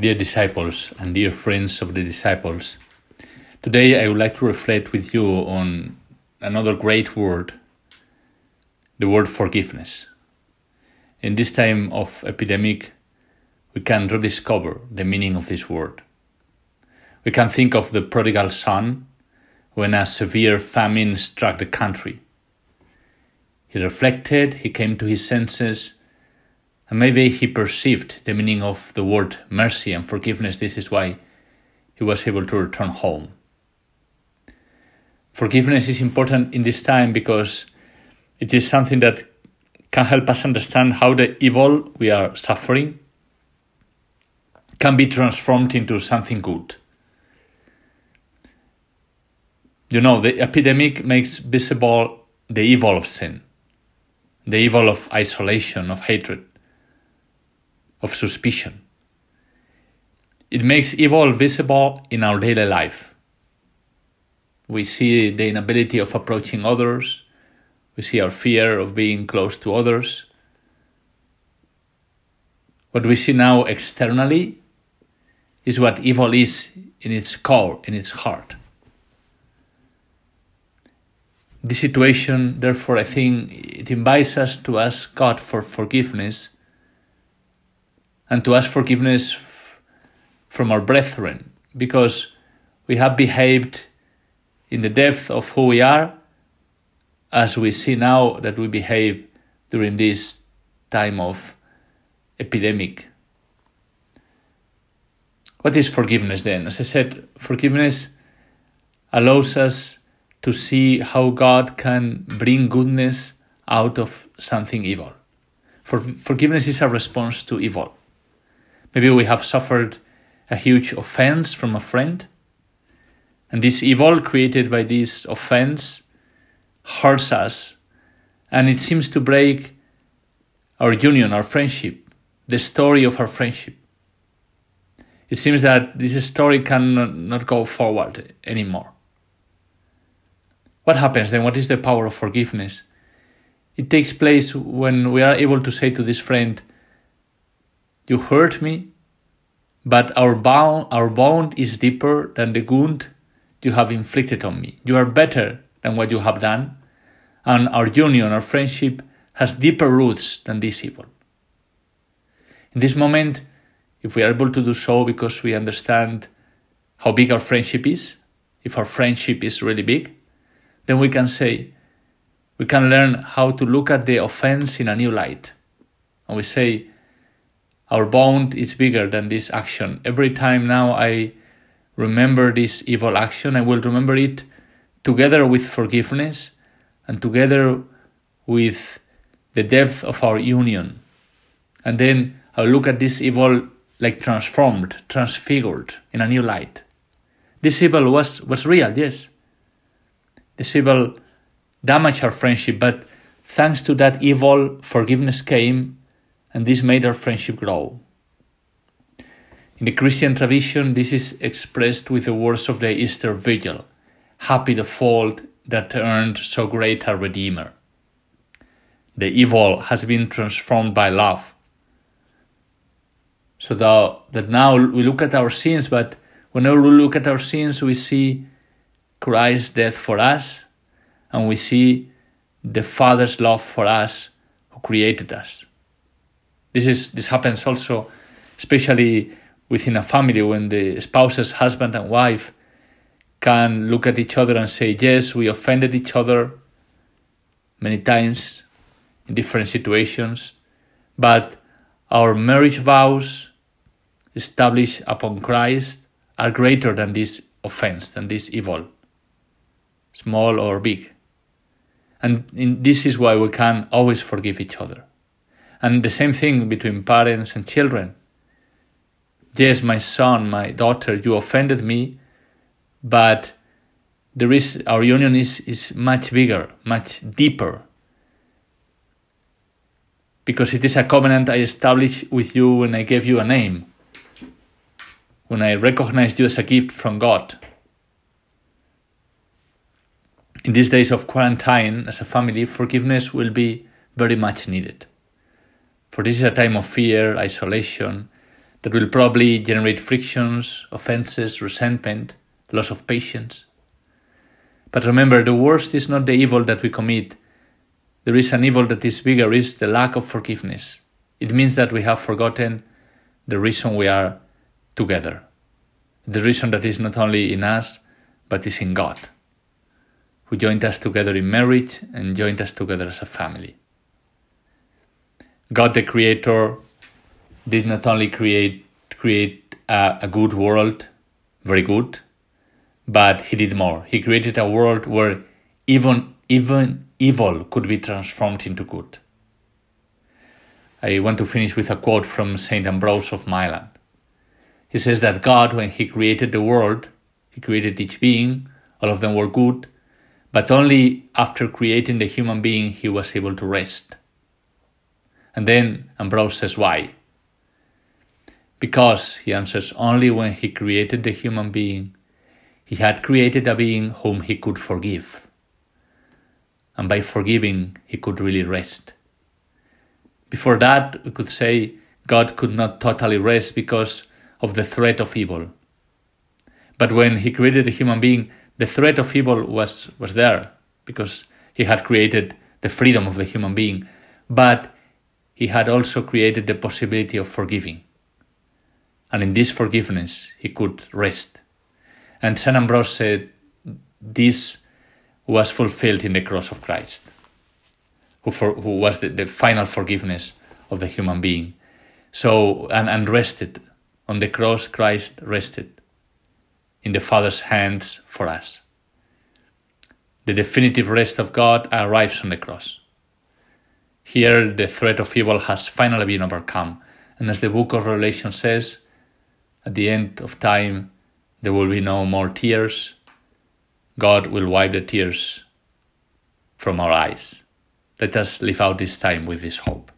dear disciples and dear friends of the disciples. Today I would like to reflect with you on another great word, the word forgiveness. In this time of epidemic, we can rediscover the meaning of this word. We can think of the prodigal son when a severe famine struck the country. He reflected, he came to his senses, and maybe he perceived the meaning of the word mercy and forgiveness. This is why he was able to return home. Forgiveness is important in this time because it is something that can help us understand how the evil we are suffering can be transformed into something good. You know, the epidemic makes visible the evil of sin, the evil of isolation, of hatred of suspicion. It makes evil visible in our daily life. We see the inability of approaching others, we see our fear of being close to others. What we see now externally is what evil is in its core, in its heart. This situation, therefore, I think it invites us to ask God for forgiveness and to ask forgiveness f- from our brethren because we have behaved in the depth of who we are as we see now that we behave during this time of epidemic. What is forgiveness then? As I said, forgiveness allows us to see how God can bring goodness out of something evil. For forgiveness is a response to evil. Maybe we have suffered a huge offense from a friend, and this evil created by this offense hurts us, and it seems to break our union, our friendship, the story of our friendship. It seems that this story cannot go forward anymore. What happens then? What is the power of forgiveness? It takes place when we are able to say to this friend, you hurt me, but our bond, our bond is deeper than the wound you have inflicted on me. You are better than what you have done, and our union, our friendship, has deeper roots than this evil. In this moment, if we are able to do so because we understand how big our friendship is, if our friendship is really big, then we can say, we can learn how to look at the offense in a new light. And we say, our bond is bigger than this action. Every time now I remember this evil action, I will remember it together with forgiveness and together with the depth of our union. And then I'll look at this evil like transformed, transfigured in a new light. This evil was, was real, yes. This evil damaged our friendship, but thanks to that evil, forgiveness came and this made our friendship grow. In the Christian tradition, this is expressed with the words of the Easter Vigil Happy the fault that earned so great a Redeemer. The evil has been transformed by love. So that, that now we look at our sins, but whenever we look at our sins, we see Christ's death for us, and we see the Father's love for us who created us. This is this happens also, especially within a family when the spouses, husband and wife, can look at each other and say, "Yes, we offended each other many times in different situations, but our marriage vows established upon Christ are greater than this offense, than this evil, small or big." And this is why we can always forgive each other. And the same thing between parents and children. Yes, my son, my daughter, you offended me, but there is our union is, is much bigger, much deeper. Because it is a covenant I established with you when I gave you a name, when I recognized you as a gift from God. In these days of quarantine, as a family, forgiveness will be very much needed. For this is a time of fear, isolation, that will probably generate frictions, offenses, resentment, loss of patience. But remember, the worst is not the evil that we commit. There is an evil that is bigger, is the lack of forgiveness. It means that we have forgotten the reason we are together. The reason that is not only in us, but is in God, who joined us together in marriage and joined us together as a family. God the Creator did not only create create a, a good world, very good, but he did more. He created a world where even even evil could be transformed into good. I want to finish with a quote from Saint Ambrose of Milan. He says that God, when He created the world, He created each being, all of them were good, but only after creating the human being He was able to rest. And then Ambrose says, Why? Because, he answers, only when he created the human being, he had created a being whom he could forgive. And by forgiving, he could really rest. Before that, we could say God could not totally rest because of the threat of evil. But when he created the human being, the threat of evil was, was there because he had created the freedom of the human being. But he had also created the possibility of forgiving. And in this forgiveness, he could rest. And St. Ambrose said this was fulfilled in the cross of Christ, who, for, who was the, the final forgiveness of the human being. So, and, and rested. On the cross, Christ rested in the Father's hands for us. The definitive rest of God arrives on the cross. Here, the threat of evil has finally been overcome. And as the book of Revelation says, at the end of time, there will be no more tears. God will wipe the tears from our eyes. Let us live out this time with this hope.